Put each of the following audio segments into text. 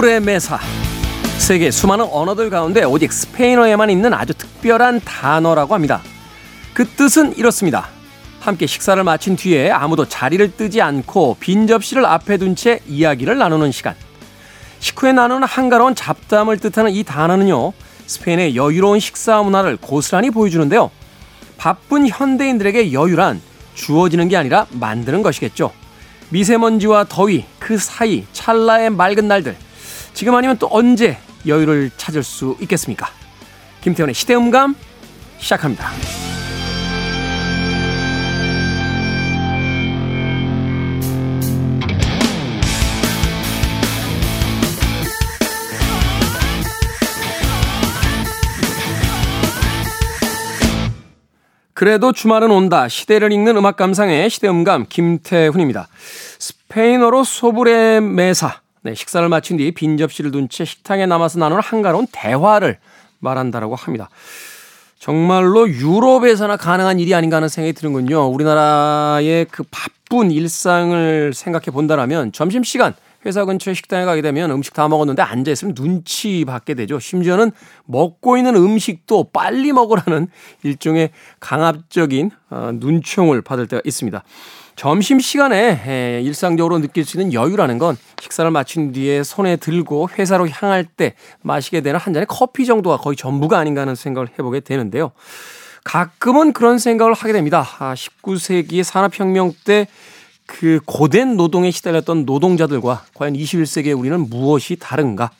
소브레메사 세계 수많은 언어들 가운데 오직 스페인어에만 있는 아주 특별한 단어라고 합니다. 그 뜻은 이렇습니다. 함께 식사를 마친 뒤에 아무도 자리를 뜨지 않고 빈 접시를 앞에 둔 채 이야기를 나누는 시간. 식후에 나누는 한가로운 잡담을 뜻하는 이 단어는요. 스페인의 여유로운 식사 문화를 고스란히 보여주는데요. 바쁜 현대인들에게 여유란 주어지는 게 아니라 만드는 것이겠죠. 미세먼지와 더위, 그 사이 찰나의 맑은 날들. 지금 아니면 또 언제 여유를 찾을 수 있겠습니까? 김태훈의 시대음감 시작합니다. 그래도 주말은 온다. 시대를 읽는 음악 감상의 시대음감 김태훈입니다. 스페인어로 소브레 메사. 네, 식사를 마친 뒤 빈 접시를 둔 채 식탁에 남아서 나누는 한가로운 대화를 말한다라고 합니다. 정말로 유럽에서나 가능한 일이 아닌가 하는 생각이 드는군요. 우리나라의 그 바쁜 일상을 생각해 본다라면 점심시간 회사 근처에 식당에 가게 되면 음식 다 먹었는데 앉아있으면 눈치 받게 되죠. 심지어는 먹고 있는 음식도 빨리 먹으라는 일종의 강압적인 어, 눈총을 받을 때가 있습니다. 점심시간에 일상적으로 느낄 수 있는 여유라는 건 식사를 마친 뒤에 손에 들고 회사로 향할 때 마시게 되는 한 잔의 커피 정도가 거의 전부가 아닌가 하는 생각을 해보게 되는데요. 가끔은 그런 생각을 하게 됩니다. 19세기의 아, 산업혁명 때 그 고된 노동에 시달렸던 노동자들과 과연 21세기에 우리는 무엇이 다른가?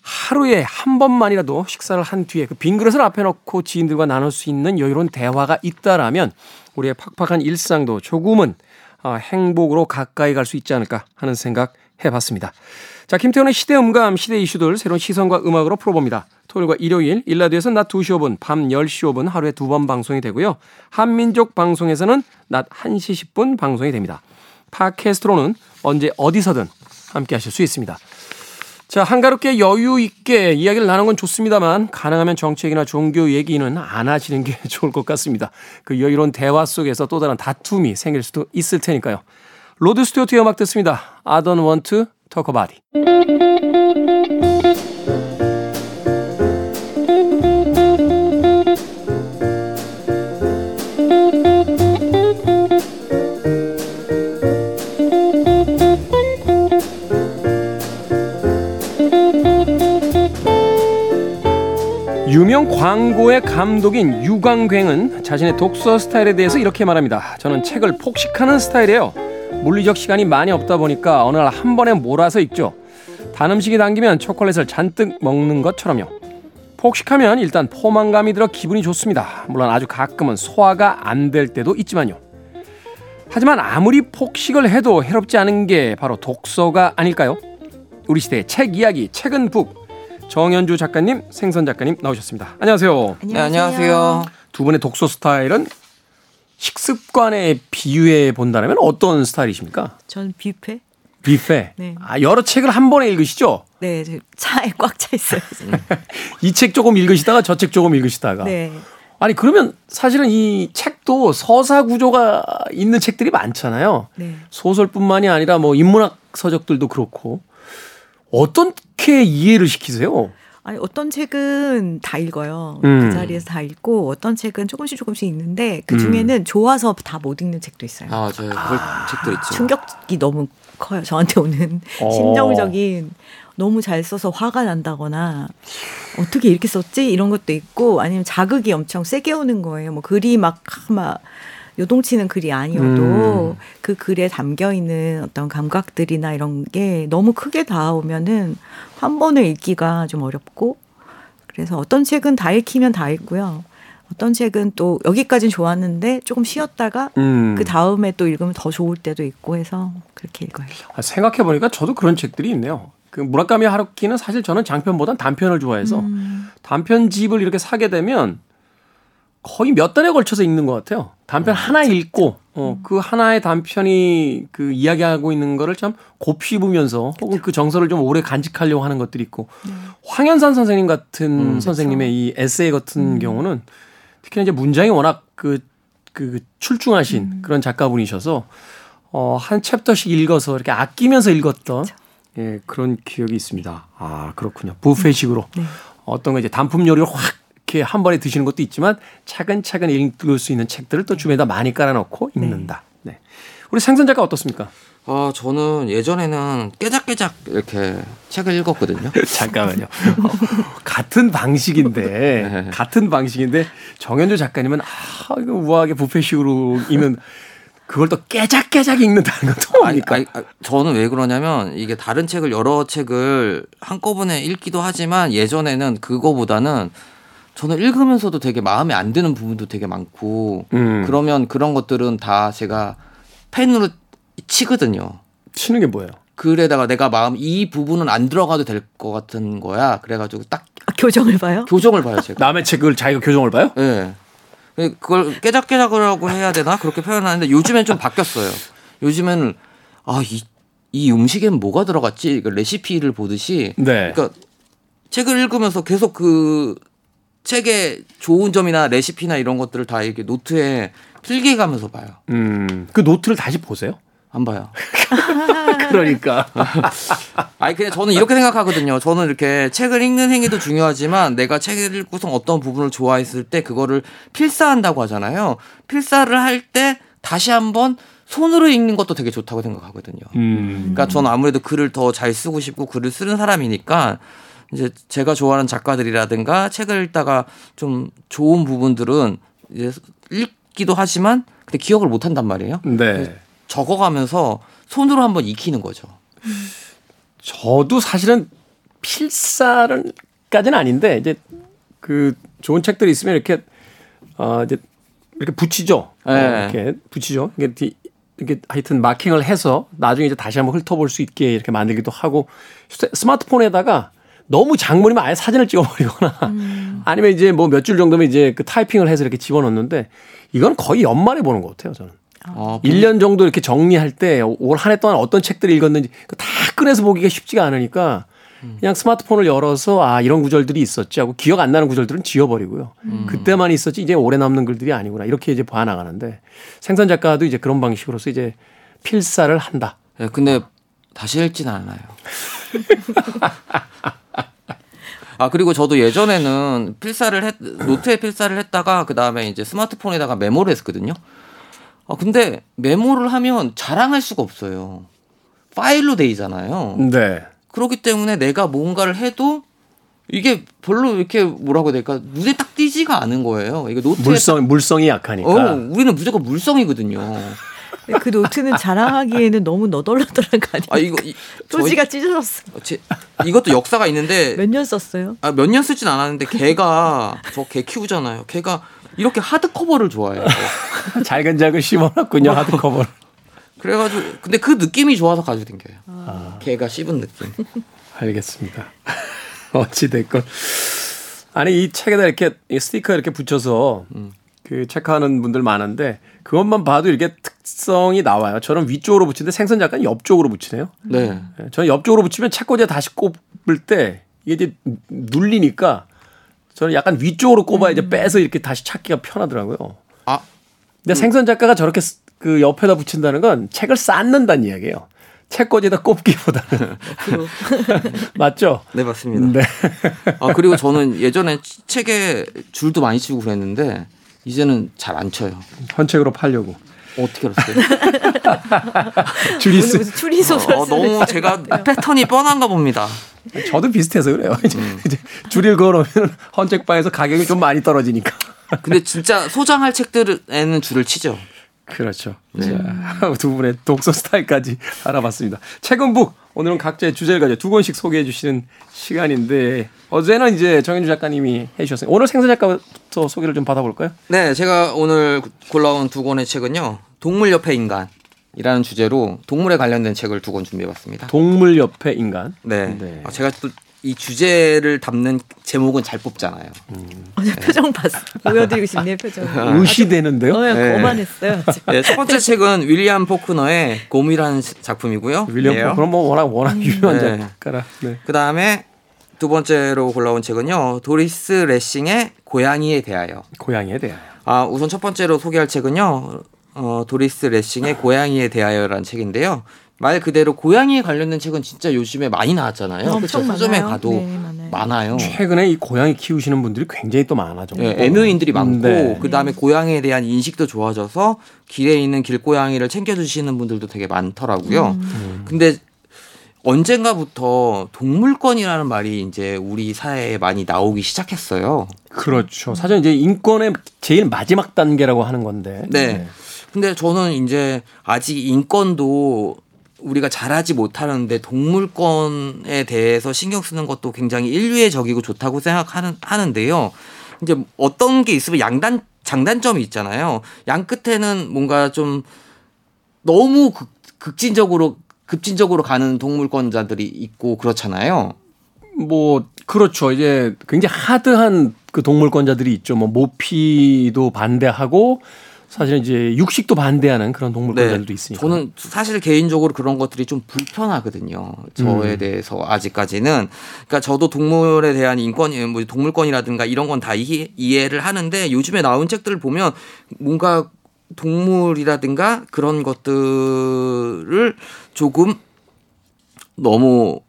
하루에 한 번만이라도 식사를 한 뒤에 그 빈 그릇을 앞에 놓고 지인들과 나눌 수 있는 여유로운 대화가 있다라면 우리의 팍팍한 일상도 조금은 어, 행복으로 가까이 갈 수 있지 않을까 하는 생각 해봤습니다. 자, 김태훈의 시대 음감, 시대 이슈들 새로운 시선과 음악으로 풀어봅니다. 토요일과 일요일, 일라디오에서 낮 2시 5분, 밤 10시 5분 하루에 두 번 방송이 되고요. 한민족 방송에서는 낮 1시 10분 방송이 됩니다. 팟캐스트로는 언제 어디서든 함께 하실 수 있습니다. 자, 한가롭게 여유 있게 이야기를 나누는 건 좋습니다만 가능하면 얘기나 종교 얘기는 안 하시는 게 좋을 것 같습니다. 그 여유로운 대화 속에서 또 다른 다툼이 생길 수도 있을 테니까요. 로드 스튜어트의 음악 듣습니다. I don't want to talk about it. 유명 광고의 감독인 유광괭은 자신의 독서 스타일에 대해서 이렇게 말합니다. 저는 책을 폭식하는 스타일이에요. 물리적 시간이 많이 없다 보니까 어느 날 한 번에 몰아서 읽죠. 단 음식이 당기면 초콜릿을 잔뜩 먹는 것처럼요. 폭식하면 일단 포만감이 들어 기분이 좋습니다. 물론 아주 가끔은 소화가 안 될 때도 있지만요. 하지만 아무리 폭식을 해도 해롭지 않은 게 바로 독서가 아닐까요? 우리 시대의 책 이야기, 책은 북. 정현주 작가님, 생선 작가님 나오셨습니다. 안녕하세요. 안녕하세요. 네, 안녕하세요. 두 분의 독서 스타일은 식습관에 비유해 본다면 어떤 스타일이십니까? 전 뷔페. 뷔페. 네. 아, 여러 책을 한 번에 읽으시죠? 네, 차에 꽉 차 있어요. 이 책 조금 읽으시다가 저 책 조금 읽으시다가. 네. 아니 그러면 사실은 이 책도 서사 구조가 있는 책들이 많잖아요. 네. 소설뿐만이 아니라 뭐 인문학 서적들도 그렇고 어떻게 이해를 시키세요? 아니 어떤 책은 다 읽어요. 그 음. 그 자리에서 다 읽고 어떤 책은 조금씩 조금씩 읽는데 그 중에는 음. 좋아서 다 못 읽는 책도 있어요. 아 맞아요. 그럴 아, 책도 있죠. 충격이 너무 커요. 저한테 오는 어. 심정적인 너무 잘 써서 화가 난다거나 어떻게 이렇게 썼지 이런 것도 있고 아니면 자극이 엄청 세게 오는 거예요. 뭐 글이 막 막 요동치는 글이 아니어도 음. 그 글에 담겨 있는 어떤 감각들이나 이런 게 너무 크게 닿아오면은 한 번에 읽기가 좀 어렵고 그래서 어떤 책은 다 읽히면 다 읽고요. 어떤 책은 또 여기까지는 좋았는데 조금 쉬었다가 음. 그 다음에 또 읽으면 더 좋을 때도 있고 해서 그렇게 읽어요. 아, 생각해 보니까 저도 그런 책들이 있네요. 그 무라카미 하루키는 사실 저는 장편보단 단편을 좋아해서 음. 단편집을 이렇게 사게 되면 거의 몇 달에 걸쳐서 읽는 것 같아요. 단편 음, 하나 읽고 어, 음. 그 하나의 단편이 그 이야기하고 있는 거를 참 곱씹으면서 혹은 그 정서를 좀 오래 간직하려고 하는 것들이 있고 네. 황현산 선생님 같은 음, 선생님의 그렇죠. 이 에세이 같은 음. 경우는 특히나 이제 문장이 워낙 그, 그 출중하신 음. 그런 작가분이셔서 어, 한 챕터씩 읽어서 이렇게 아끼면서 읽었던. 예, 그런 기억이 있습니다. 아, 그렇군요. 부페식으로 네. 어떤 거 이제 단품 요리를 확 이렇게 한 번에 드시는 것도 있지만 차근차근 읽을 수 있는 책들을 또 주변에다 많이 깔아놓고 읽는다. 네. 네. 우리 생선 작가 어떻습니까? 아, 저는 예전에는 깨작깨작 이렇게 책을 읽었거든요. 잠깐만요. 같은 방식인데, 네. 같은 방식인데, 정현주 작가님은, 아, 이거 우아하게 부페식으로 이면 그걸 또 깨작깨작 읽는다는 것도 뭡니까? 아니, 아니, 저는 왜 그러냐면 이게 다른 책을 여러 책을 한꺼번에 읽기도 하지만 예전에는 그거보다는 저는 읽으면서도 되게 마음에 안 드는 부분도 되게 많고 음. 그러면 그런 것들은 다 제가 펜으로 치거든요. 치는 게 뭐예요? 그래다가 내가 마음 이 부분은 안 들어가도 될 것 같은 거야. 그래가지고 딱 아, 교정을 봐요? 교정을 봐요 제가. 남의 책을 자기가 교정을 봐요? 네. 그걸 깨작깨작이라고 해야 되나 그렇게 표현하는데 요즘엔 좀 바뀌었어요. 요즘에는 아이 이 음식엔 뭐가 들어갔지? 그 레시피를 보듯이. 네. 그러니까 책을 읽으면서 계속 그 책의 좋은 점이나 레시피나 이런 것들을 다 이렇게 노트에 필기해가면서 봐요. 음, 그 노트를 다시 보세요? 안 봐요. 그러니까. 아니 그냥 저는 이렇게 생각하거든요. 저는 이렇게 책을 읽는 행위도 중요하지만 내가 책을 읽고서 어떤 부분을 좋아했을 때 그거를 필사한다고 하잖아요. 필사를 할 때 다시 한번 손으로 읽는 것도 되게 좋다고 생각하거든요. 음. 그러니까 저는 아무래도 글을 더 잘 쓰고 싶고 글을 쓰는 사람이니까 이제 제가 좋아하는 작가들이라든가 책을 읽다가 좀 좋은 부분들은 이제 읽기도 하지만 근데 기억을 못 한단 말이에요. 네. 적어가면서 손으로 한번 익히는 거죠. 저도 사실은 필사를까지는 아닌데 이제 그 좋은 책들이 있으면 이렇게 어 이제 이렇게 붙이죠. 네. 어, 이렇게 붙이죠. 이게 이렇게 하여튼 마킹을 해서 나중에 이제 다시 한번 훑어볼 수 있게 이렇게 만들기도 하고 스마트폰에다가 너무 장문이면 아예 사진을 찍어버리거나 음. 아니면 이제 뭐 몇 줄 정도면 이제 그 타이핑을 해서 이렇게 집어넣는데 이건 거의 연말에 보는 것 같아요 저는. 아, 1년 정도 이렇게 정리할 때 올 한 해 동안 어떤 책들을 읽었는지 다 꺼내서 보기가 쉽지가 않으니까 그냥 스마트폰을 열어서 아 이런 구절들이 있었지 하고 기억 안 나는 구절들은 지워버리고요. 음. 그때만 있었지 이제 오래 남는 글들이 아니구나 이렇게 이제 봐 나가는데 생선 작가도 이제 그런 방식으로서 이제 필사를 한다. 네, 근데 다시 읽지는 않아요. 아 그리고 저도 예전에는 필사를 했 노트에 필사를 했다가 그 다음에 이제 스마트폰에다가 메모를 했거든요. 아 근데 메모를 하면 자랑할 수가 없어요. 파일로 돼 있잖아요. 네. 그렇기 때문에 내가 뭔가를 해도 이게 별로 이렇게 뭐라고 해야 될까 눈에 딱 띄지가 않은 거예요. 이거 노트 물성 딱... 물성이 약하니까. 어, 우리는 무조건 물성이거든요. 그 노트는 자랑하기에는 너무 너덜너덜한 거 아니에요? 아 이거 이, 표지가 찢어졌어. 어, 제, 이것도 역사가 있는데 몇 년 썼어요? 아 몇 년 쓰진 않았는데 걔가 저 개 키우잖아요. 걔가 이렇게 하드 커버를 좋아해요. 잘근잘근 씹어놨군요 어. 하드 커버를. 그래가지고 근데 그 느낌이 좋아서 가지고 댕겨요. 아. 걔가 씹은 느낌. 알겠습니다. 어찌 됐건 아니 이 책에다 이렇게 스티커 이렇게 붙여서 음. 그 체크하는 분들 많은데 그것만 봐도 이렇게 특성이 나와요. 저는 위쪽으로 붙이는데 생선 작가는 옆쪽으로 붙이네요. 네. 네. 저는 옆쪽으로 붙이면 책꽂이에 다시 꼽을 때 이게 이제 눌리니까 저는 약간 위쪽으로 꼽아 음. 이제 빼서 이렇게 다시 찾기가 편하더라고요. 아. 근데 음. 생선 작가가 저렇게 그 옆에다 붙인다는 건 책을 쌓는다는 이야기예요. 책꽂이에다 꼽기보다는 맞죠? 네 맞습니다. 네. 아 그리고 저는 예전에 책에 줄도 많이 치고 그랬는데 이제는 잘 안 쳐요. 헌책으로 팔려고. 어떻게 알았어요? 줄이 쓰. 추리 소설. 어, 너무 제가 패턴이 뻔한가 봅니다. 저도 비슷해서 그래요. 이제, 음. 이제 줄을 걸어면 헌책방에서 가격이 좀 많이 떨어지니까. 근데 진짜 소장할 책들에는 줄을 치죠. 그렇죠. 네. 자, 두 분의 독서 스타일까지 알아봤습니다. 최근북 오늘은 각자의 주제를 가지고 두 권씩 소개해 주시는 시간인데 어제는 이제 정현주 작가님이 해주셨어요. 오늘 생선 작가부터 소개를 좀 받아볼까요? 네, 제가 오늘 골라온 두 권의 책은요. 동물 옆에 인간 이라는 주제로 동물에 관련된 책을 두 권 준비해봤습니다. 동물 옆에 인간. 네. 네. 아, 제가 또 이 주제를 담는 제목은 잘 뽑잖아요. 음. 네. 표정 봤어. 보여드리고 싶네요, 표정. 의시되는데요? 어, 네. 거만했어요. 네, 첫 번째 책은 윌리엄 포크너의 곰이라는 작품이고요. 윌리엄 네. 포크너 뭐 워낙 워낙 음. 유명한 네. 작가라. 네. 그 다음에 두 번째로 골라온 책은요. 도리스 레싱의 고양이에 대하여. 고양이에 대하여. 아, 우선 첫 번째로 소개할 책은요. 어, 도리스 레싱의 고양이에 대하여라는 책인데요. 말 그대로 고양이에 관련된 책은 진짜 요즘에 많이 나왔잖아요. 그렇죠. 서점에. 가도 네, 많아요. 많아요. 최근에 이 고양이 키우시는 분들이 굉장히 또 많아졌고. 예, 애묘인들이 많고 네. 그다음에 고양이에 대한 인식도 좋아져서 길에 있는 길고양이를 챙겨 주시는 분들도 되게 많더라고요. 음. 근데 언젠가부터 동물권이라는 말이 이제 우리 사회에 많이 나오기 시작했어요. 그렇죠. 사실 이제 인권의 제일 마지막 단계라고 하는 건데. 네. 근데 저는 이제 아직 인권도 우리가 잘하지 못하는데 동물권에 대해서 신경 쓰는 것도 굉장히 인류애적이고 좋다고 생각하는 하는데요. 이제 어떤 게 있으면 양단 장단점이 있잖아요. 양 끝에는 뭔가 좀 너무 극, 극진적으로 급진적으로 가는 동물권자들이 있고 그렇잖아요. 뭐 그렇죠. 이제 굉장히 하드한 그 동물권자들이 있죠. 뭐 모피도 반대하고 사실 이제 육식도 반대하는 그런 동물권자들도 있으니까. 네. 저는 사실 개인적으로 그런 것들이 좀 불편하거든요. 저에 음. 대해서 아직까지는. 그러니까 저도 동물에 대한 인권, 뭐 동물권이라든가 이런 건 다 이해를 하는데 요즘에 나온 책들을 보면 뭔가 동물이라든가 그런 것들을 조금 너무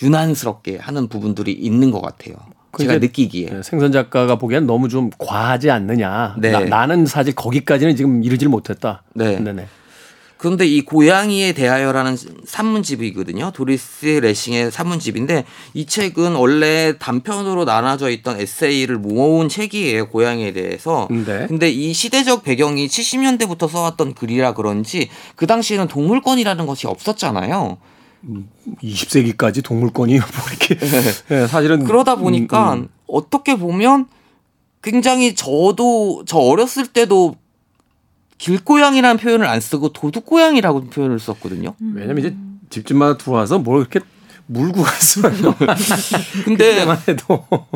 유난스럽게 하는 부분들이 있는 것 같아요. 제가 그게- 느끼기에. 네, 생선 작가가 보기엔 너무 좀 과하지 않느냐. 네. 나, 는 사실 거기까지는 지금 이르질 못했다. 네. 네네. 그런데 이 고양이에 대하여라는 산문집이거든요. 도리스 레싱의 산문집인데 이 책은 원래 단편으로 나눠져 있던 에세이를 모은 책이에요. 고양이에 대해서. 네. 근데 이 시대적 배경이 70년대부터 써왔던 글이라 그런지 그 당시에는 동물권이라는 것이 없었잖아요. 20세기까지 동물권이 뭐 이렇게 네, 사실은 그러다 보니까 음, 음. 어떻게 보면 굉장히 저도 저 어렸을 때도 길고양이라는 표현을 안 쓰고 도둑고양이라고 표현을 썼거든요. 왜냐면 이제 집집마다 들어와서 뭘 이렇게 물고 갔어요. 근데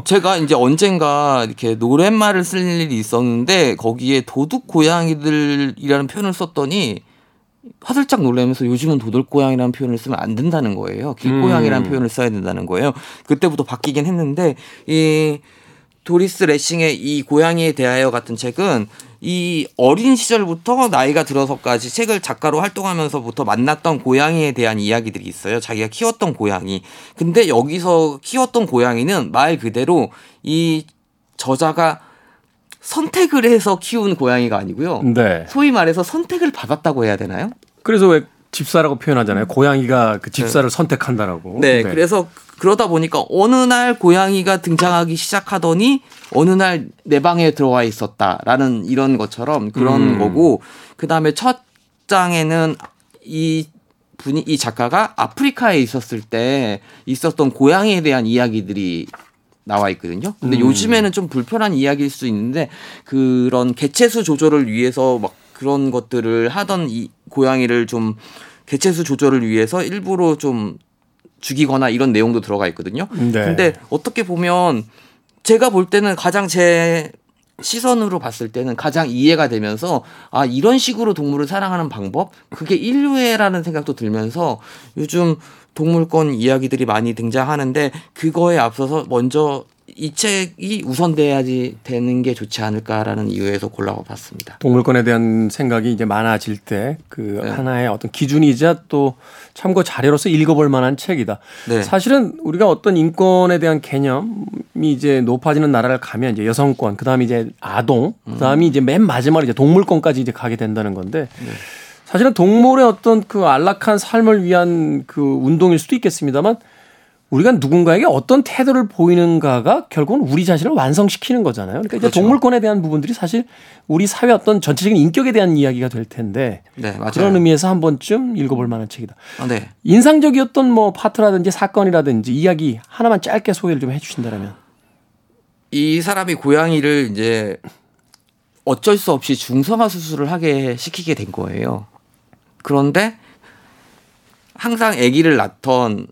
제가 이제 언젠가 이렇게 노랫말을 쓸 일이 있었는데 거기에 도둑 고양이들이라는 표현을 썼더니 화들짝 놀라면서 요즘은 도둑 고양이라는 표현을 쓰면 안 된다는 거예요. 길고양이라는 음. 표현을 써야 된다는 거예요. 그때부터 바뀌긴 했는데 이 도리스 레싱의 이 고양이에 대하여 같은 책은 이 어린 시절부터 나이가 들어서까지 책을 작가로 활동하면서부터 만났던 고양이에 대한 이야기들이 있어요. 자기가 키웠던 고양이. 근데 여기서 키웠던 고양이는 말 그대로 이 저자가 선택을 해서 키운 고양이가 아니고요. 네. 소위 말해서 선택을 받았다고 해야 되나요? 그래서 왜 집사라고 표현하잖아요. 고양이가 그 집사를 선택한다라고. 네, 그래서 그러다 보니까 어느 날 고양이가 등장하기 시작하더니 어느 날 내 방에 들어와 있었다라는 이런 것처럼 그런 음. 거고 그 다음에 첫 장에는 이 분이 이 작가가 아프리카에 있었을 때 있었던 고양이에 대한 이야기들이 나와 있거든요. 근데 음. 요즘에는 좀 불편한 이야기일 수 있는데 그런 개체수 조절을 위해서 막 그런 것들을 하던 이 고양이를 좀 개체수 조절을 위해서 일부러 좀 죽이거나 이런 내용도 들어가 있거든요. 네. 근데 어떻게 보면 제가 볼 때는 가장 제 시선으로 봤을 때는 가장 이해가 되면서 아 이런 식으로 동물을 사랑하는 방법 그게 인류애라는 생각도 들면서 요즘 동물권 이야기들이 많이 등장하는데 그거에 앞서서 먼저 이 책이 우선돼야지 되는 게 좋지 않을까라는 이유에서 골라봤습니다. 동물권에 대한 생각이 이제 많아질 때그 네. 하나의 어떤 기준이자 또 참고 자료로서 읽어볼 만한 책이다. 네. 사실은 우리가 어떤 인권에 대한 개념이 이제 높아지는 나라를 가면 이제 여성권, 그 다음에 이제 아동, 그 다음이 이제 맨 마지막으로 이제 동물권까지 이제 가게 된다는 건데 사실은 동물의 어떤 그 안락한 삶을 위한 그 운동일 수도 있겠습니다만 우리가 누군가에게 어떤 태도를 보이는가가 결국은 우리 자신을 완성시키는 거잖아요. 그러니까 이제 그렇죠. 동물권에 대한 부분들이 사실 우리 사회 어떤 전체적인 인격에 대한 이야기가 될 텐데 네, 맞아요. 그런 의미에서 한 번쯤 읽어볼 만한 책이다. 아, 네. 인상적이었던 뭐 파트라든지 사건이라든지 이야기 하나만 짧게 소개를 좀 해주신다면. 이 사람이 고양이를 이제 어쩔 수 없이 중성화 수술을 하게 시키게 된 거예요. 그런데 항상 아기를 낳던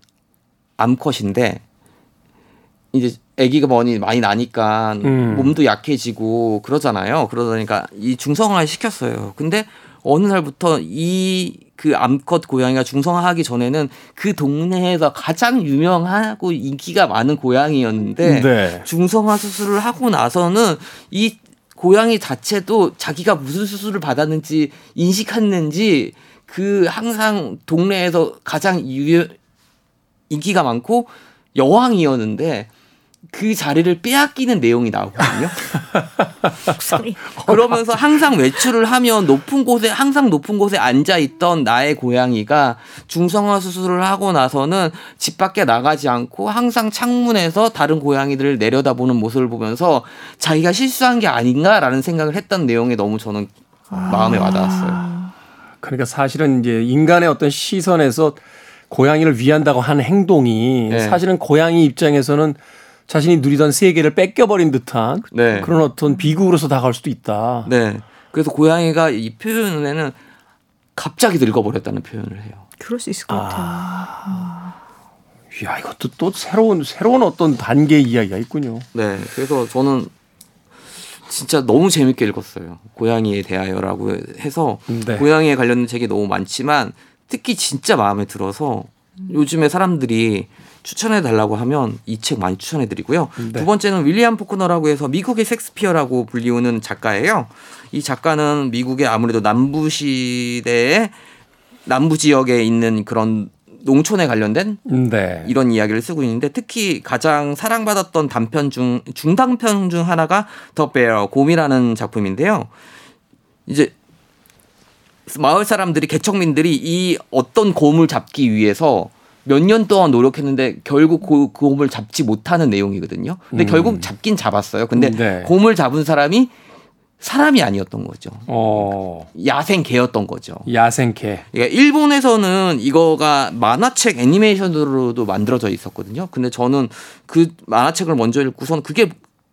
암컷인데 이제 아기가 많이 많이 나니까 음. 몸도 약해지고 그러잖아요. 그러다니까 이 중성화를 시켰어요. 근데 어느 날부터 이 그 암컷 고양이가 중성화하기 전에는 그 동네에서 가장 유명하고 인기가 많은 고양이였는데 네. 중성화 수술을 하고 나서는 이 고양이 자체도 자기가 무슨 수술을 받았는지 인식했는지 그 항상 동네에서 가장 유, 인기가 많고 여왕이었는데 그 자리를 빼앗기는 내용이 나오거든요. 그러면서 항상 외출을 하면 높은 곳에 항상 높은 곳에 앉아 있던 나의 고양이가 중성화 수술을 하고 나서는 집 밖에 나가지 않고 항상 창문에서 다른 고양이들을 내려다보는 모습을 보면서 자기가 실수한 게 아닌가라는 생각을 했던 내용에 너무 저는 마음에 와닿았어요. 그러니까 사실은 이제 인간의 어떤 시선에서 고양이를 위한다고 하는 행동이 네. 사실은 고양이 입장에서는 자신이 누리던 세계를 뺏겨버린 듯한 네. 그런 어떤 비극으로서 다가올 수도 있다. 네. 그래서 고양이가 이 표현에는 갑자기 늙어버렸다는 표현을 해요. 그럴 수 있을 것 같아요. 아... 야, 이것도 또 새로운, 새로운 어떤 단계의 이야기가 있군요. 네. 그래서 저는 진짜 너무 재밌게 읽었어요. 고양이에 대하여라고 해서 네. 고양이에 관련된 책이 너무 많지만 특히 진짜 마음에 들어서 요즘에 사람들이 추천해 달라고 하면 이 책 많이 추천해 드리고요. 네. 두 번째는 윌리엄 포크너라고 해서 미국의 섹스피어라고 불리우는 작가예요. 이 작가는 미국의 아무래도 남부 시대의 남부 지역에 있는 그런 농촌에 관련된 네. 이런 이야기를 쓰고 있는데 특히 가장 사랑받았던 단편 중 중단편 중 하나가 더 베어 곰이라는 작품인데요. 이제 마을 사람들이 개척민들이 이 어떤 곰을 잡기 위해서 몇 년 동안 노력했는데 결국 그, 그 곰을 잡지 못하는 내용이거든요. 근데 음. 결국 잡긴 잡았어요. 근데 네. 곰을 잡은 사람이 사람이 아니었던 거죠. 어. 야생 개였던 거죠. 야생 개. 그러니까 일본에서는 이거가 만화책 애니메이션으로도 만들어져 있었거든요. 근데 저는 그 만화책을 먼저 읽고선 그게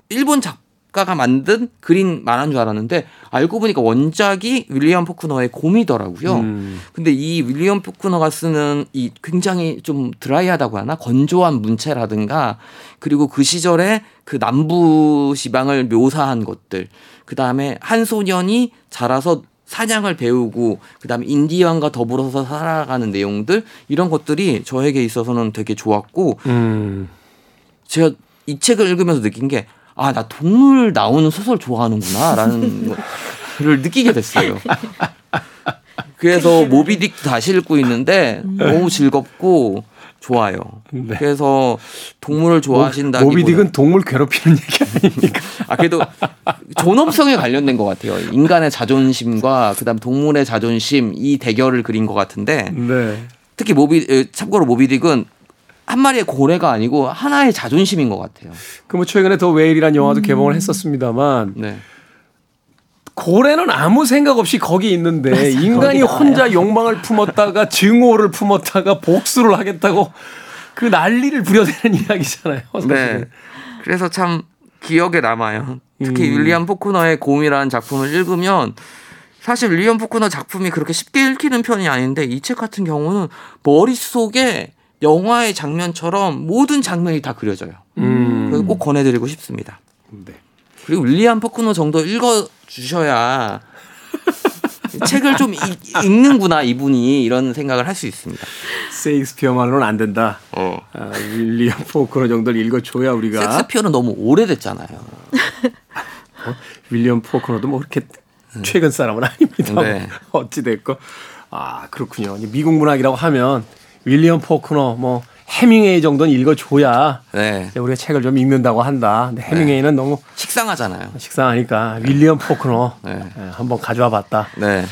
일본 작 작가가 만든 그린 만화인 줄 알았는데 알고 보니까 원작이 윌리엄 포크너의 곰이더라고요. 음. 근데 이 윌리엄 포크너가 쓰는 이 굉장히 좀 드라이하다고 하나 건조한 문체라든가 그리고 그 시절에 그 남부 지방을 묘사한 것들 그 다음에 한 소년이 자라서 사냥을 배우고 그다음에 인디언과 더불어서 살아가는 내용들 이런 것들이 저에게 있어서는 되게 좋았고 음. 제가 이 책을 읽으면서 느낀 게 아, 나 동물 나오는 소설 좋아하는구나라는 걸 느끼게 됐어요. 그래서 모비딕 다시 읽고 있는데 너무 즐겁고 좋아요. 네. 그래서 동물을 좋아하신다. 모비딕은 동물 괴롭히는 얘기 아닙니까? 아 그래도 존엄성에 관련된 것 같아요. 인간의 자존심과 그다음 동물의 자존심 이 대결을 그린 것 같은데 네. 특히 모비 참고로 모비딕은 한 마리의 고래가 아니고 하나의 자존심인 것 같아요. 그뭐 최근에 더 웨일이라는 영화도 음. 개봉을 했었습니다만 네. 고래는 아무 생각 없이 거기 있는데 맞아, 인간이 혼자 욕망을 품었다가 증오를 품었다가 복수를 하겠다고 그 난리를 부려대는 이야기잖아요. 사실은. 네. 그래서 참 기억에 남아요. 특히 음. 윌리엄 포크너의 곰이라는 작품을 읽으면 사실 윌리엄 포크너 작품이 그렇게 쉽게 읽히는 편이 아닌데 이 책 같은 경우는 머릿속에 영화의 장면처럼 모든 장면이 다 그려져요. 음. 그래서 꼭 권해드리고 싶습니다. 네. 그리고 윌리엄 포크너 정도 읽어 주셔야 책을 좀 읽, 는구나 이분이 이런 생각을 할 수 있습니다. 세익스피어만으로는 안 된다. 어. 아, 윌리엄 포크너 정도를 읽어줘야 우리가. 섹스피어는 너무 오래됐잖아요. 어? 윌리엄 포크너도 뭐 그렇게 최근 사람은 아닙니다. 네. 어찌 됐고 아 그렇군요. 미국 문학이라고 하면 윌리엄 포크너 뭐 해밍웨이 정도는 읽어줘야 네. 우리가 책을 좀 읽는다고 한다. 근데 해밍웨이는 네. 너무 식상하잖아요. 식상하니까 윌리엄 포크너 네. 네. 한번 가져와 봤다. 네.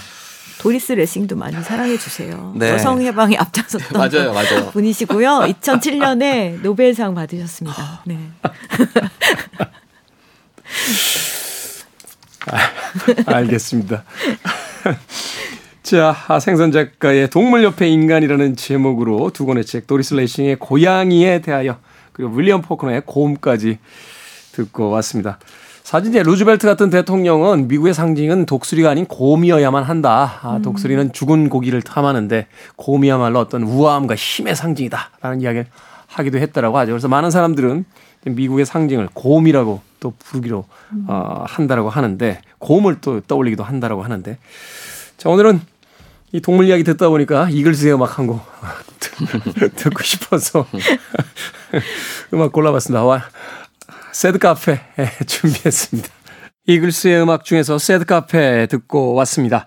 도리스 레싱도 많이 사랑해 주세요. 네. 여성 해방에 앞장섰던 맞아요, 맞아요. 분이시고요. 2007년에 노벨상 받으셨습니다. 네. 아, 알겠습니다. 자, 생선 작가의 동물 옆에 인간이라는 제목으로 두 권의 책, 도리스 레이싱의 고양이에 대하여 그리고 윌리엄 포크너의 고음까지 듣고 왔습니다. 사실 이제 루즈벨트 같은 대통령은 미국의 상징은 독수리가 아닌 곰이어야만 한다. 아, 음. 독수리는 죽은 고기를 탐하는데 곰이야말로 어떤 우아함과 힘의 상징이다라는 이야기를 하기도 했다라고 하죠. 그래서 많은 사람들은 미국의 상징을 곰이라고 또 부르기로 어, 한다라고 하는데 곰을 또 떠올리기도 한다라고 하는데 자 오늘은 이 동물 이야기 듣다 보니까 이글스의 음악 한 곡 듣고 싶어서 음악 골라봤습니다. 와, 새드 카페 준비했습니다. 이글스의 음악 중에서 새드 카페 듣고 왔습니다.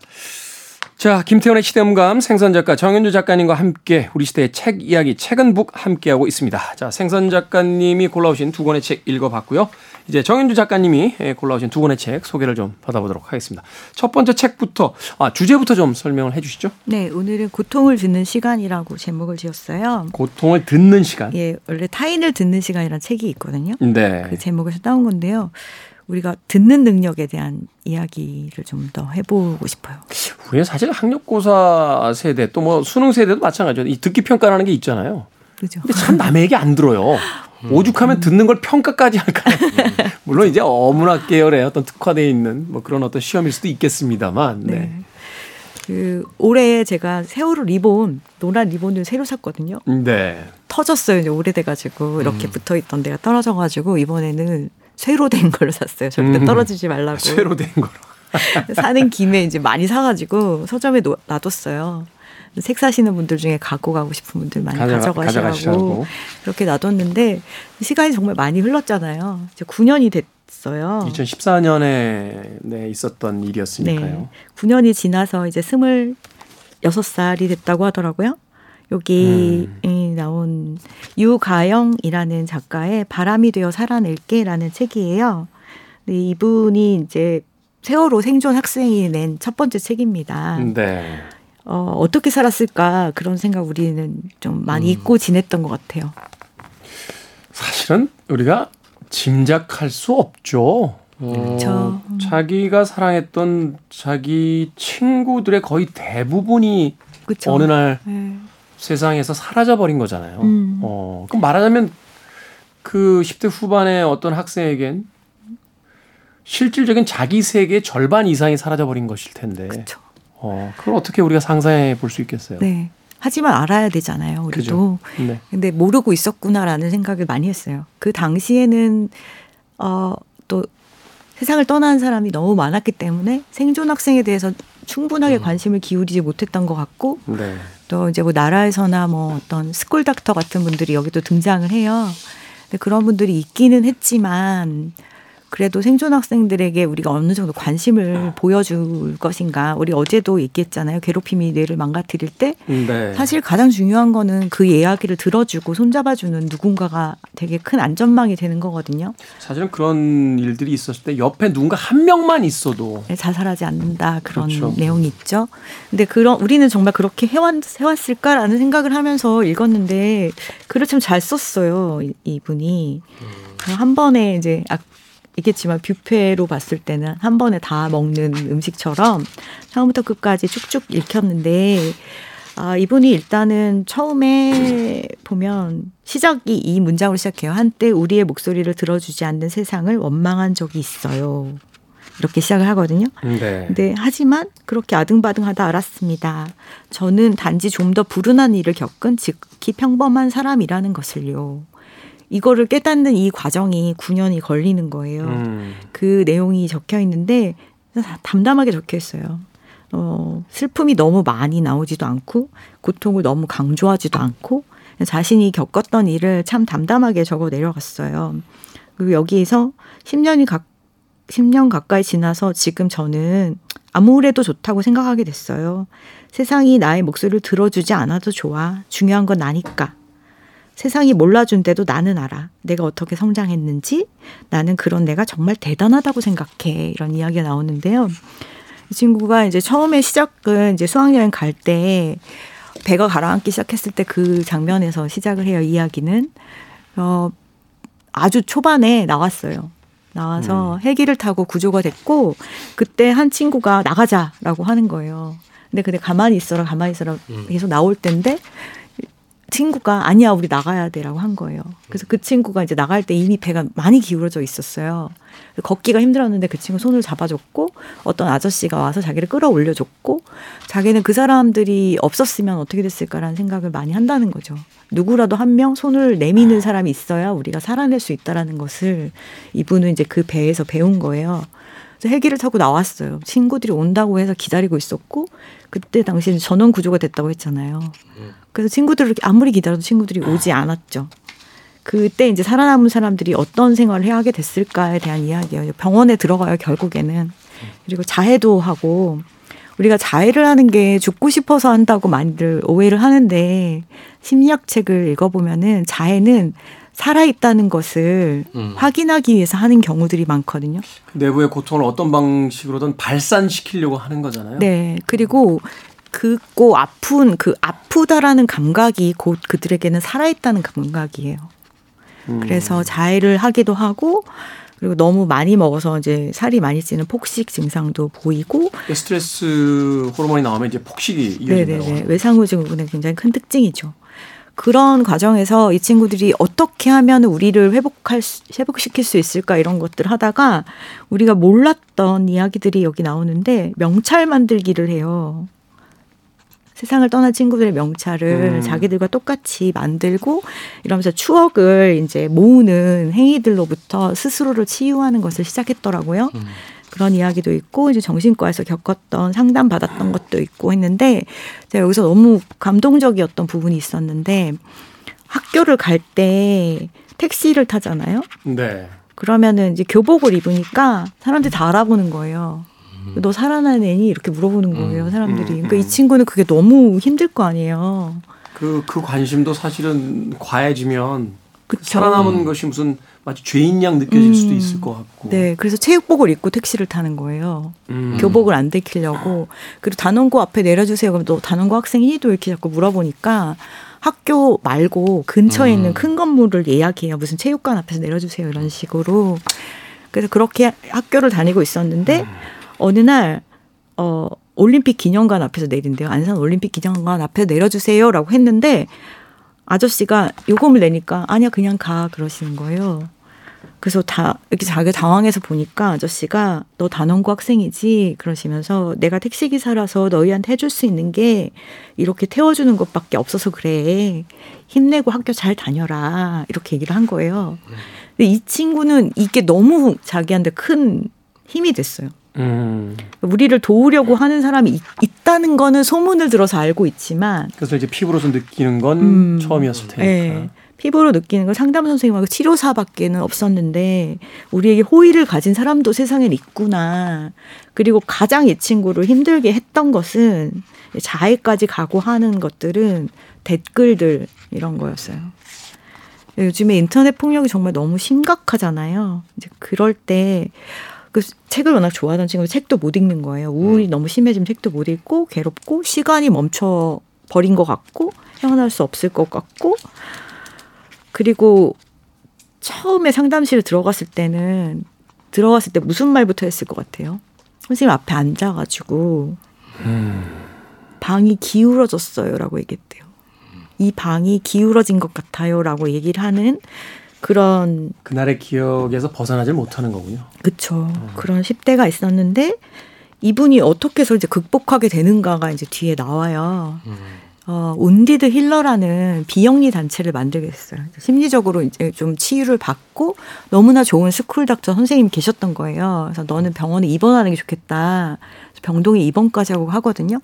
자, 김태훈의 시대음감 생선 작가 정현주 작가님과 함께 우리 시대의 책 이야기 책은 북 함께하고 있습니다. 자, 생선 작가님이 골라오신 두 권의 책 읽어봤고요. 이제 정현주 작가님이 골라오신 두 권의 책 소개를 좀 받아보도록 하겠습니다. 첫 번째 책부터 아, 주제부터 좀 설명을 해주시죠. 네, 오늘은 고통을 듣는 시간이라고 제목을 지었어요. 고통을 듣는 시간. 예, 원래 타인을 듣는 시간이라는 책이 있거든요. 네. 그 제목에서 따온 건데요. 우리가 듣는 능력에 대한 이야기를 좀 더 해보고 싶어요. 우리는 사실 학력고사 세대 또 뭐 수능 세대도 마찬가지죠. 이 듣기 평가라는 게 있잖아요. 그죠. 근데 참 남의 얘기 안 들어요. 오죽하면 듣는 걸 평가까지 할까요? 물론 이제 어문학 계열의 어떤 특화되어 있는 뭐 그런 어떤 시험일 수도 있겠습니다만. 네. 네. 그 올해 제가 세월호 리본 노란 리본을 새로 샀거든요. 네. 터졌어요. 이제 오래돼가지고 이렇게 음. 붙어 있던 데가 떨어져가지고 이번에는 쇠로 된 걸로 샀어요. 절대 음. 떨어지지 말라고. 쇠로 된 거로. 사는 김에 이제 많이 사가지고 서점에 놓, 놔뒀어요. 책 사시는 분들 중에 갖고 가고 싶은 분들 많이 가져가, 가져가시라고 그렇게 놔뒀는데 시간이 정말 많이 흘렀잖아요. 이제 9년이 됐어요. 2014년에 네, 있었던 일이었으니까요. 네. 9년이 지나서 이제 26살이 됐다고 하더라고요. 여기 음. 나온 유가영이라는 작가의 바람이 되어 살아낼게라는 책이에요. 네, 이분이 이제 세월호 생존 학생이 낸 첫 번째 책입니다. 네. 어, 어떻게 살았을까 그런 생각 우리는 좀 많이 음. 잊고 지냈던 것 같아요. 사실은 우리가 짐작할 수 없죠. 어, 자기가 사랑했던 자기 친구들의 거의 대부분이 그쵸. 어느 날 네. 세상에서 사라져 버린 거잖아요. 음. 어, 그럼 말하자면 그 10대 후반의 어떤 학생에겐 실질적인 자기 세계의 절반 이상이 사라져 버린 것일 텐데. 그쵸. 어, 그걸 어떻게 우리가 상상해 볼 수 있겠어요? 네. 하지만 알아야 되잖아요, 우리도. 그죠? 네. 근데 모르고 있었구나라는 생각을 많이 했어요. 그 당시에는 어, 또 세상을 떠난 사람이 너무 많았기 때문에 생존 학생에 대해서 충분하게 음. 관심을 기울이지 못했던 것 같고 네. 또 이제 뭐 나라에서나 뭐 어떤 school doctor 같은 분들이 여기도 등장을 해요. 근데 그런 분들이 있기는 했지만 그래도 생존 학생들에게 우리가 어느 정도 관심을 보여줄 것인가. 우리 어제도 얘기했잖아요. 괴롭힘이 뇌를 망가뜨릴 때 네. 사실 가장 중요한 거는 그 이야기를 들어주고 손잡아주는 누군가가 되게 큰 안전망이 되는 거거든요. 사실은 그런 일들이 있었을 때 옆에 누군가 한 명만 있어도 네, 자살하지 않는다 그런 그렇죠. 내용이 있죠. 근데 그런 우리는 정말 그렇게 해왔, 해왔을까라는 생각을 하면서 읽었는데 글을 참 잘 썼어요 이 분이. 음. 한 번에 이제 있겠지만 뷔페로 봤을 때는 한 번에 다 먹는 음식처럼 처음부터 끝까지 쭉쭉 읽혔는데 아, 이분이 일단은 처음에 보면 시작이 이 문장으로 시작해요. 한때 우리의 목소리를 들어주지 않는 세상을 원망한 적이 있어요. 이렇게 시작을 하거든요. 네. 근데 하지만 그렇게 아등바등하다 알았습니다. 저는 단지 좀 더 불운한 일을 겪은 지극히 평범한 사람이라는 것을요. 이거를 깨닫는 이 과정이 9년이 걸리는 거예요. 음. 그 내용이 적혀 있는데 담담하게 적혀 있어요. 어, 슬픔이 너무 많이 나오지도 않고 고통을 너무 강조하지도 않고 자신이 겪었던 일을 참 담담하게 적어 내려갔어요. 그리고 여기에서 10년이 각 10년 가까이 지나서 지금 저는 아무래도 좋다고 생각하게 됐어요. 세상이 나의 목소리를 들어주지 않아도 좋아. 중요한 건 나니까. 세상이 몰라준데도 나는 알아. 내가 어떻게 성장했는지 나는 그런 내가 정말 대단하다고 생각해. 이런 이야기가 나오는데요. 이 친구가 이제 처음에 시작은 이제 수학여행 갈 때 배가 가라앉기 시작했을 때 그 장면에서 시작을 해요. 이야기는. 어, 아주 초반에 나왔어요. 나와서 음. 헬기를 타고 구조가 됐고 그때 한 친구가 나가자라고 하는 거예요. 근데 근데 가만히 있어라 가만히 있어라 음. 계속 나올 텐데 친구가 아니야 우리 나가야 돼라고 한 거예요. 그래서 그 친구가 이제 나갈 때 이미 배가 많이 기울어져 있었어요. 걷기가 힘들었는데 그 친구 손을 잡아줬고 어떤 아저씨가 와서 자기를 끌어올려줬고 자기는 그 사람들이 없었으면 어떻게 됐을까라는 생각을 많이 한다는 거죠. 누구라도 한 명 손을 내미는 사람이 있어야 우리가 살아낼 수 있다라는 것을 이분은 이제 그 배에서 배운 거예요. 헬기를 타고 나왔어요. 친구들이 온다고 해서 기다리고 있었고 그때 당시에는 전원 구조가 됐다고 했잖아요. 그래서 친구들을 아무리 기다려도 친구들이 오지 않았죠. 그때 이제 살아남은 사람들이 어떤 생활을 해야 하게 됐을까에 대한 이야기예요. 병원에 들어가요 결국에는. 그리고 자해도 하고 우리가 자해를 하는 게 죽고 싶어서 한다고 많이들 오해를 하는데 심리학 책을 읽어보면은 자해는 살아있다는 것을 음. 확인하기 위해서 하는 경우들이 많거든요. 내부의 고통을 어떤 방식으로든 발산시키려고 하는 거잖아요. 네. 그리고 그고 아픈 그 아프다라는 감각이 곧 그들에게는 살아있다는 감각이에요. 음. 그래서 자해를 하기도 하고 그리고 너무 많이 먹어서 이제 살이 많이 찌는 폭식 증상도 보이고 스트레스 호르몬이 나오면 이제 폭식이 이어진다고 네네네. 외상후 증후군의 굉장히 큰 특징이죠. 그런 과정에서 이 친구들이 어떻게 하면 우리를 회복할 수, 회복시킬 수 있을까 이런 것들 하다가 우리가 몰랐던 이야기들이 여기 나오는데 명찰 만들기를 해요. 세상을 떠난 친구들의 명찰을 음. 자기들과 똑같이 만들고 이러면서 추억을 이제 모으는 행위들로부터 스스로를 치유하는 것을 시작했더라고요. 음. 그런 이야기도 있고 이제 정신과에서 겪었던 상담 받았던 것도 있고 했는데 제가 여기서 너무 감동적이었던 부분이 있었는데 학교를 갈 때 택시를 타잖아요. 네. 그러면은 이제 교복을 입으니까 사람들이 다 알아보는 거예요. 음. 너 살아난 애니 이렇게 물어보는 거예요 음. 사람들이. 음. 그러니까 이 친구는 그게 너무 힘들 거 아니에요. 그, 그 관심도 사실은 과해지면 그쵸. 살아남은 것이 무슨 마치 죄인 양 느껴질 수도 있을 것 같고. 네, 그래서 체육복을 입고 택시를 타는 거예요. 음. 교복을 안 들키려고. 그리고 단원고 앞에 내려주세요. 그럼 너 단원고 학생이니? 또 이렇게 자꾸 물어보니까 학교 말고 근처에 음. 있는 큰 건물을 예약해요. 무슨 체육관 앞에서 내려주세요. 이런 식으로. 그래서 그렇게 학교를 다니고 있었는데 음. 어느 날 어, 올림픽 기념관 앞에서 내린대요. 안산 올림픽 기념관 앞에 내려주세요라고 했는데 아저씨가 요금을 내니까 아니야 그냥 가 그러시는 거예요. 그래서 다 이렇게 자기 당황해서 보니까 아저씨가 너 단원고 학생이지 그러시면서 내가 택시 기사라서 너희한테 해줄 수 있는 게 이렇게 태워주는 것밖에 없어서 그래 힘내고 학교 잘 다녀라 이렇게 얘기를 한 거예요. 근데 이 친구는 이게 너무 자기한테 큰 힘이 됐어요. 음. 우리를 도우려고 하는 사람이 있, 있다는 거는 소문을 들어서 알고 있지만 그래서 이제 피부로서 느끼는 건 음. 처음이었을 테니까. 네. 피부로 느끼는 건 상담 선생님하고 치료사밖에는 없었는데 우리에게 호의를 가진 사람도 세상엔 있구나. 그리고 가장 이 친구를 힘들게 했던 것은 자해까지 각오하는 것들은 댓글들 이런 거였어요. 요즘에 인터넷 폭력이 정말 너무 심각하잖아요. 이제 그럴 때 그 책을 워낙 좋아하던 친구 책도 못 읽는 거예요. 우울이 음. 너무 심해지면 책도 못 읽고 괴롭고 시간이 멈춰 버린 것 같고 헤어날 수 없을 것 같고 그리고 처음에 상담실에 들어갔을 때는 들어갔을 때 무슨 말부터 했을 것 같아요? 선생님 앞에 앉아가지고 음. 방이 기울어졌어요라고 얘기했대요. 이 방이 기울어진 것 같아요라고 얘기를 하는 그런 그날의 기억에서 벗어나질 못하는 거군요. 그렇죠. 음. 그런 10대가 있었는데 이분이 어떻게 해서 이제 극복하게 되는가가 이제 뒤에 나와요. 음. 어, Wounded Healer라는 비영리 단체를 만들게 됐어요. 심리적으로 이제 좀 치유를 받고 너무나 좋은 school doctor 선생님 계셨던 거예요. 그래서 너는 병원에 입원하는 게 좋겠다. 병동에 입원까지 하고 하거든요.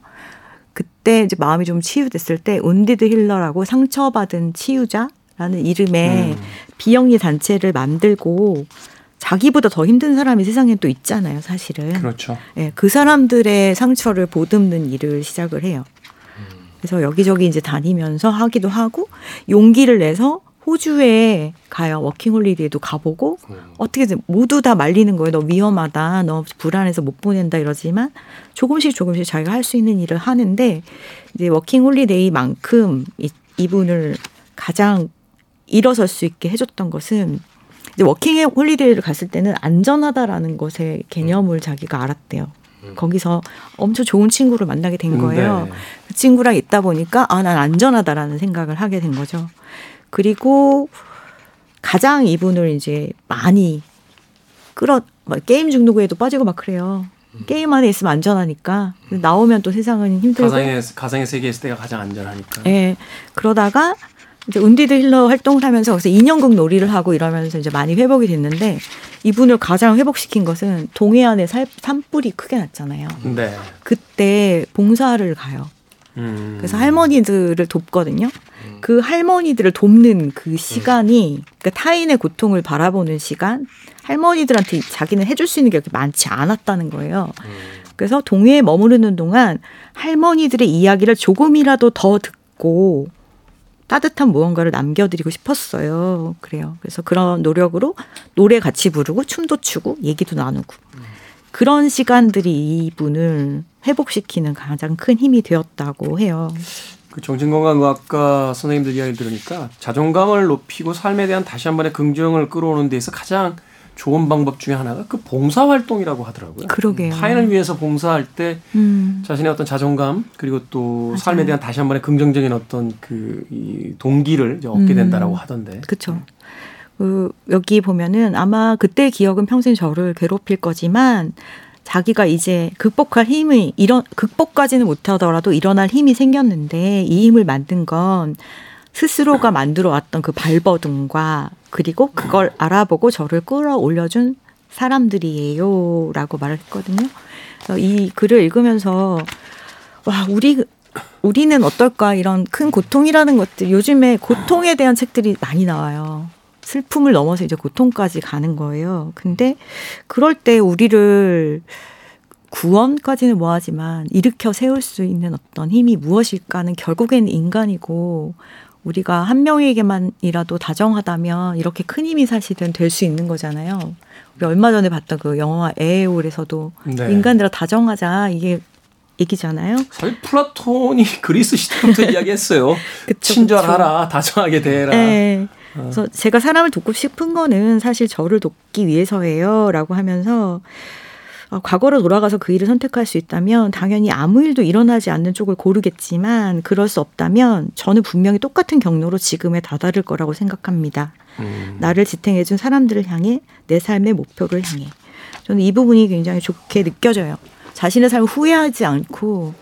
그때 이제 마음이 좀 치유됐을 때 Wounded Healer라고 상처받은 치유자 라는 이름의 음. 비영리 단체를 만들고 자기보다 더 힘든 사람이 세상에 또 있잖아요, 사실은. 그렇죠. 예, 네, 그 사람들의 상처를 보듬는 일을 시작을 해요. 그래서 여기저기 이제 다니면서 하기도 하고 용기를 내서 호주에 가요. 워킹홀리데이도 가보고 음. 어떻게 모두 다 말리는 거예요. 너 위험하다. 너 불안해서 못 보낸다 이러지만 조금씩 조금씩 자기가 할 수 있는 일을 하는데 이제 워킹홀리데이만큼 이, 이분을 가장 일어설 수 있게 해줬던 것은 이제 워킹 홀리데이를 갔을 때는 안전하다라는 것의 개념을 자기가 알았대요. 음. 거기서 엄청 좋은 친구를 만나게 된 거예요. 네. 그 친구랑 있다 보니까 아, 난 안전하다라는 생각을 하게 된 거죠. 그리고 가장 이분을 이제 많이 끌어 뭐 게임 중독에도 빠지고 막 그래요. 음. 게임 안에 있으면 안전하니까 나오면 또 세상은 힘들고 가상의 가상의 세계에 있을 때가 가장 안전하니까. 예. 네. 그러다가 이제 운디드 힐러 활동을 하면서 그래서 인형극 놀이를 하고 이러면서 이제 많이 회복이 됐는데 이분을 가장 회복시킨 것은 동해안에 살, 산불이 크게 났잖아요. 네. 그때 봉사를 가요. 음. 그래서 할머니들을 돕거든요. 음. 그 할머니들을 돕는 그 시간이 그러니까 타인의 고통을 바라보는 시간 할머니들한테 자기는 해줄 수 있는 게 그렇게 많지 않았다는 거예요. 음. 그래서 동해에 머무르는 동안 할머니들의 이야기를 조금이라도 더 듣고 따뜻한 무언가를 남겨드리고 싶었어요. 그래요. 그래서 그런 노력으로 노래 같이 부르고 춤도 추고 얘기도 나누고 그런 시간들이 이분을 회복시키는 가장 큰 힘이 되었다고 해요. 그 정신건강의학과 선생님들 이야기 들으니까 자존감을 높이고 삶에 대한 다시 한 번의 긍정을 끌어오는 데서 가장 좋은 방법 중에 하나가 그 봉사 활동이라고 하더라고요. 그러게요. 타인을 위해서 봉사할 때 음. 자신의 어떤 자존감 그리고 또 맞아요. 삶에 대한 다시 한 번의 긍정적인 어떤 그이 동기를 얻게 음. 된다라고 하던데. 그렇죠. 그 여기 보면은 아마 그때 기억은 평생 저를 괴롭힐 거지만 자기가 이제 극복할 힘이 이런 극복까지는 못하더라도 일어날 힘이 생겼는데 이 힘을 만든 건 스스로가 만들어 왔던 그 발버둥과 그리고 그걸 알아보고 저를 끌어올려준 사람들이에요라고 말을 했거든요. 그래서 이 글을 읽으면서 와 우리 우리는 어떨까 이런 큰 고통이라는 것들 요즘에 고통에 대한 책들이 많이 나와요. 슬픔을 넘어서 이제 고통까지 가는 거예요. 근데 그럴 때 우리를 구원까지는 뭐하지만 일으켜 세울 수 있는 어떤 힘이 무엇일까는 결국엔 인간이고 우리가 한 명에게만이라도 다정하다면 이렇게 큰 힘이 사실은 될 수 있는 거잖아요. 우리 얼마 전에 봤던 그 영화 에에올에서도 네. 인간들아 다정하자 이게 얘기잖아요. 사실 플라톤이 그리스 시대부터 이야기했어요. 그쵸, 친절하라, 다정하게 대해라. 네. 그래서 제가 사람을 돕고 싶은 거는 사실 저를 돕기 위해서예요라고 하면서 어, 과거로 돌아가서 그 일을 선택할 수 있다면 당연히 아무 일도 일어나지 않는 쪽을 고르겠지만 그럴 수 없다면 저는 분명히 똑같은 경로로 지금에 다다를 거라고 생각합니다. 음. 나를 지탱해준 사람들을 향해 내 삶의 목표를 향해 저는 이 부분이 굉장히 좋게 느껴져요. 자신의 삶을 후회하지 않고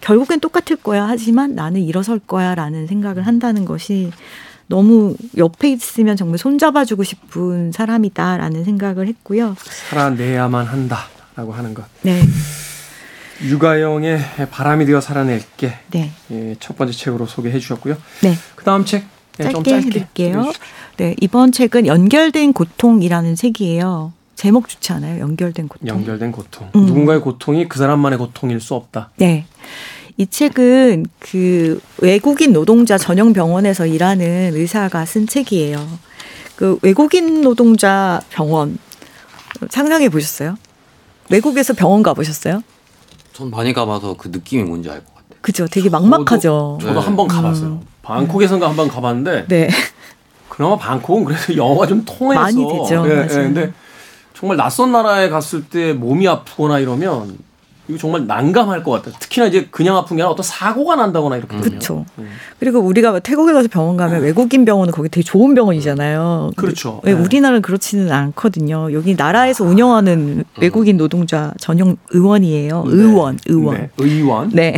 결국엔 똑같을 거야 하지만 나는 일어설 거야라는 생각을 한다는 것이 너무 옆에 있으면 정말 손잡아주고 싶은 사람이다라는 생각을 했고요. 살아내야만 한다라고 하는 것. 네, 유가영의 바람이 되어 살아낼게 네, 예, 첫 번째 책으로 소개해 주셨고요. 네. 그 다음 책 예, 짧게, 해드릴게요. 네, 이번 책은 연결된 고통이라는 책이에요. 제목 좋지 않아요? 연결된 고통. 연결된 고통. 음. 누군가의 고통이 그 사람만의 고통일 수 없다. 네. 이 책은 그 외국인 노동자 전용 병원에서 일하는 의사가 쓴 책이에요. 그 외국인 노동자 병원 상상해 보셨어요? 외국에서 병원 가보셨어요? 전 많이 가봐서 그 느낌이 뭔지 알 것 같아요. 그죠? 되게 막막하죠. 저도 네. 한번 가봤어요. 방콕에선가 한 번 가봤는데 네. 그나마 방콕은 그래도 영어가 좀 통해서 많이 되죠. 예, 예. 근데 정말 낯선 나라에 갔을 때 몸이 아프거나 이러면 이거 정말 난감할 것 같아요. 특히나 이제 그냥 아픈 게 아니라 어떤 사고가 난다거나 이렇게 되면. 그렇죠. 그리고 우리가 태국에 가서 병원 가면 외국인 병원은 거기 되게 좋은 병원이잖아요. 그렇죠. 왜 네. 우리나라는 그렇지는 않거든요. 여기 나라에서 운영하는 외국인 노동자 전용 의원이에요. 의원, 의원. 네, 의원. 네.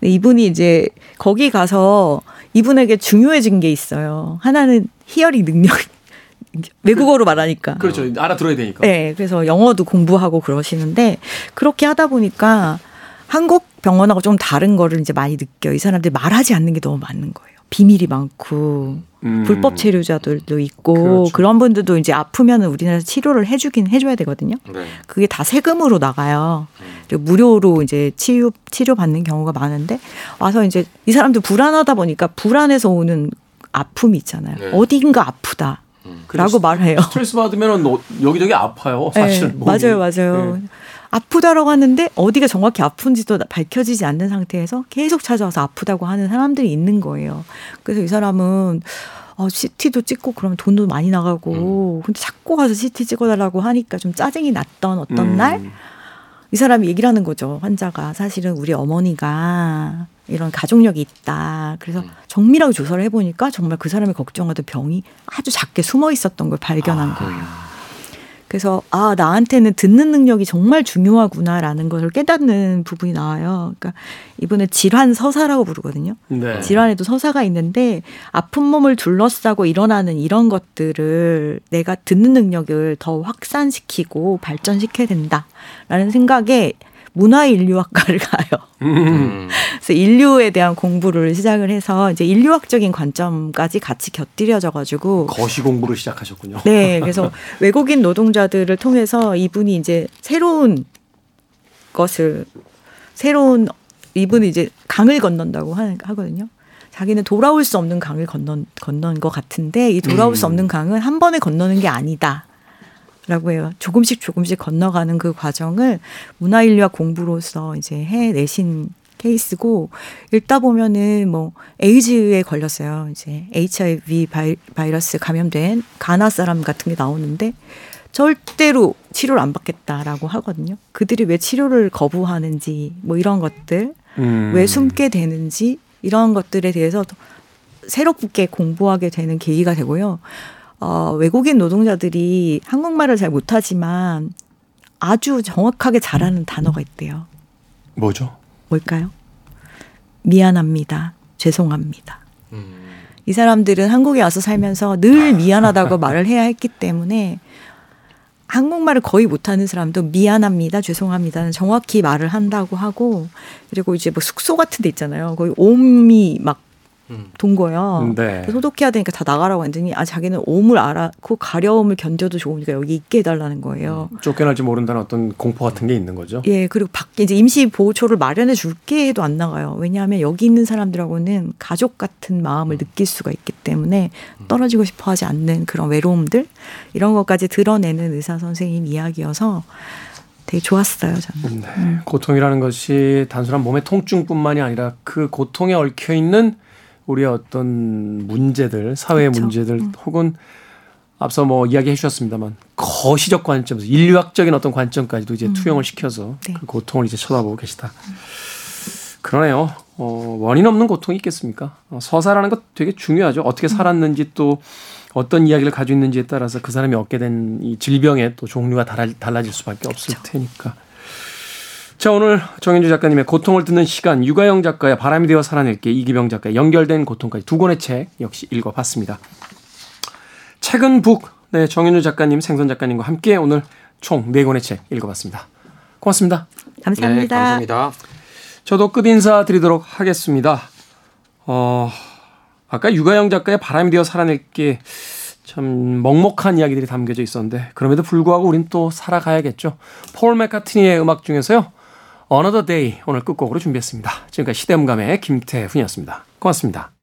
근데 이분이 이제 거기 가서 이분에게 중요해진 게 있어요. 하나는 히어링 능력. 외국어로 말하니까. 그렇죠. 알아들어야 되니까. 네. 그래서 영어도 공부하고 그러시는데 그렇게 하다 보니까 한국 병원하고 좀 다른 거를 이제 많이 느껴요. 이 사람들이 말하지 않는 게 너무 많은 거예요. 비밀이 많고 음. 불법 체류자들도 있고 그렇죠. 그런 분들도 이제 아프면은 우리나라에서 치료를 해주긴 해줘야 되거든요. 네. 그게 다 세금으로 나가요. 그리고 무료로 이제 치료 치료 받는 경우가 많은데 와서 이제 이 사람들 불안하다 보니까 불안해서 오는 아픔이 있잖아요. 네. 어딘가 아프다. 라고 말해요. 스트레스 받으면 너- 여기저기 아파요. 사실. 네. 맞아요, 맞아요. 네. 아프다라고 하는데 어디가 정확히 아픈지도 밝혀지지 않는 상태에서 계속 찾아와서 아프다고 하는 사람들이 있는 거예요. 그래서 이 사람은 어, CT도 찍고 그러면 돈도 많이 나가고 근데 자꾸 가서 CT 찍어달라고 하니까 좀 짜증이 났던 어떤 음. 날 이 사람이 얘기를 하는 거죠. 환자가 사실은 우리 어머니가 이런 가족력이 있다. 그래서 정밀하게 조사를 해보니까 정말 그 사람이 걱정하던 병이 아주 작게 숨어 있었던 걸 발견한 거예요. 그래서 아 나한테는 듣는 능력이 정말 중요하구나라는 것을 깨닫는 부분이 나와요. 그러니까 이분은 질환 서사라고 부르거든요. 네. 질환에도 서사가 있는데 아픈 몸을 둘러싸고 일어나는 이런 것들을 내가 듣는 능력을 더 확산시키고 발전시켜야 된다라는 생각에 문화인류학과를 가요. 음. 그래서 인류에 대한 공부를 시작을 해서 이제 인류학적인 관점까지 같이 곁들여져 가지고 거시 공부를 시작하셨군요. 네, 그래서 외국인 노동자들을 통해서 이분이 이제 새로운 것을 새로운 이분이 이제 강을 건넌다고 하, 하거든요. 자기는 돌아올 수 없는 강을 건넌 건넌 것 같은데 이 돌아올 수 없는 강은 한 번에 건너는 게 아니다. 라고 해요. 조금씩 조금씩 건너가는 그 과정을 문화인류학 공부로서 이제 해내신 케이스고 읽다 보면은 뭐 에이즈에 걸렸어요. 이제 HIV 바이, 바이러스 감염된 가나 사람 같은 게 나오는데 절대로 치료를 안 받겠다라고 하거든요. 그들이 왜 치료를 거부하는지 뭐 이런 것들 음. 왜 숨게 되는지 이런 것들에 대해서 새롭게 공부하게 되는 계기가 되고요. 어, 외국인 노동자들이 한국말을 잘 못하지만 아주 정확하게 잘하는 단어가 있대요. 뭐죠? 뭘까요? 미안합니다. 죄송합니다. 이 사람들은 한국에 와서 살면서 늘 미안하다고 말을 해야 했기 때문에 한국말을 거의 못하는 사람도 미안합니다, 죄송합니다는 정확히 말을 한다고 하고 그리고 이제 뭐 숙소 같은 데 있잖아요. 거기 옴이 막 돈 거예요. 네. 소독해야 되니까 다 나가라고 했더니 아 자기는 옴을 알아고 가려움을 견뎌도 좋으니까 여기 있게 해달라는 거예요. 쫓겨날지 모른다는 어떤 공포 같은 게 있는 거죠. 예, 그리고 밖에 이제 임시 보호초를 마련해 줄게 해도 안 나가요. 왜냐하면 여기 있는 사람들하고는 가족 같은 마음을 느낄 수가 있기 때문에 떨어지고 싶어 하지 않는 그런 외로움들 이런 것까지 드러내는 의사 선생님 이야기여서 되게 좋았어요, 저는. 네. 고통이라는 것이 단순한 몸의 통증뿐만이 아니라 그 고통에 얽혀 있는 우리의 어떤 문제들, 사회의 그렇죠. 문제들 혹은 앞서 뭐 이야기해 주셨습니다만 거시적 관점에서 인류학적인 어떤 관점까지도 이제 투영을 시켜서 네. 그 고통을 이제 쳐다보고 계시다. 그러네요. 어, 원인 없는 고통이 있겠습니까? 어, 서사라는 것 되게 중요하죠. 어떻게 살았는지 또 어떤 이야기를 가지고 있는지에 따라서 그 사람이 얻게 된 이 질병의 또 종류가 달라, 달라질 수밖에 없을 테니까. 자, 오늘 정현주 작가님의 고통을 듣는 시간, 유가영 작가의 바람이 되어 살아낼게, 이기병 작가의 연결된 고통까지 두 권의 책 역시 읽어봤습니다. 책은 북, 네, 정현주 작가님, 생선 작가님과 함께 오늘 총 네 권의 책 읽어봤습니다. 고맙습니다. 감사합니다. 네, 감사합니다. 저도 끝 인사 드리도록 하겠습니다. 어, 아까 유가영 작가의 바람이 되어 살아낼게 참 먹먹한 이야기들이 담겨져 있었는데 그럼에도 불구하고 우린 또 살아가야겠죠. 폴 맥카트니의 음악 중에서요. Another Day 오늘 끝곡으로 준비했습니다. 지금까지 시대음감의 김태훈이었습니다. 고맙습니다.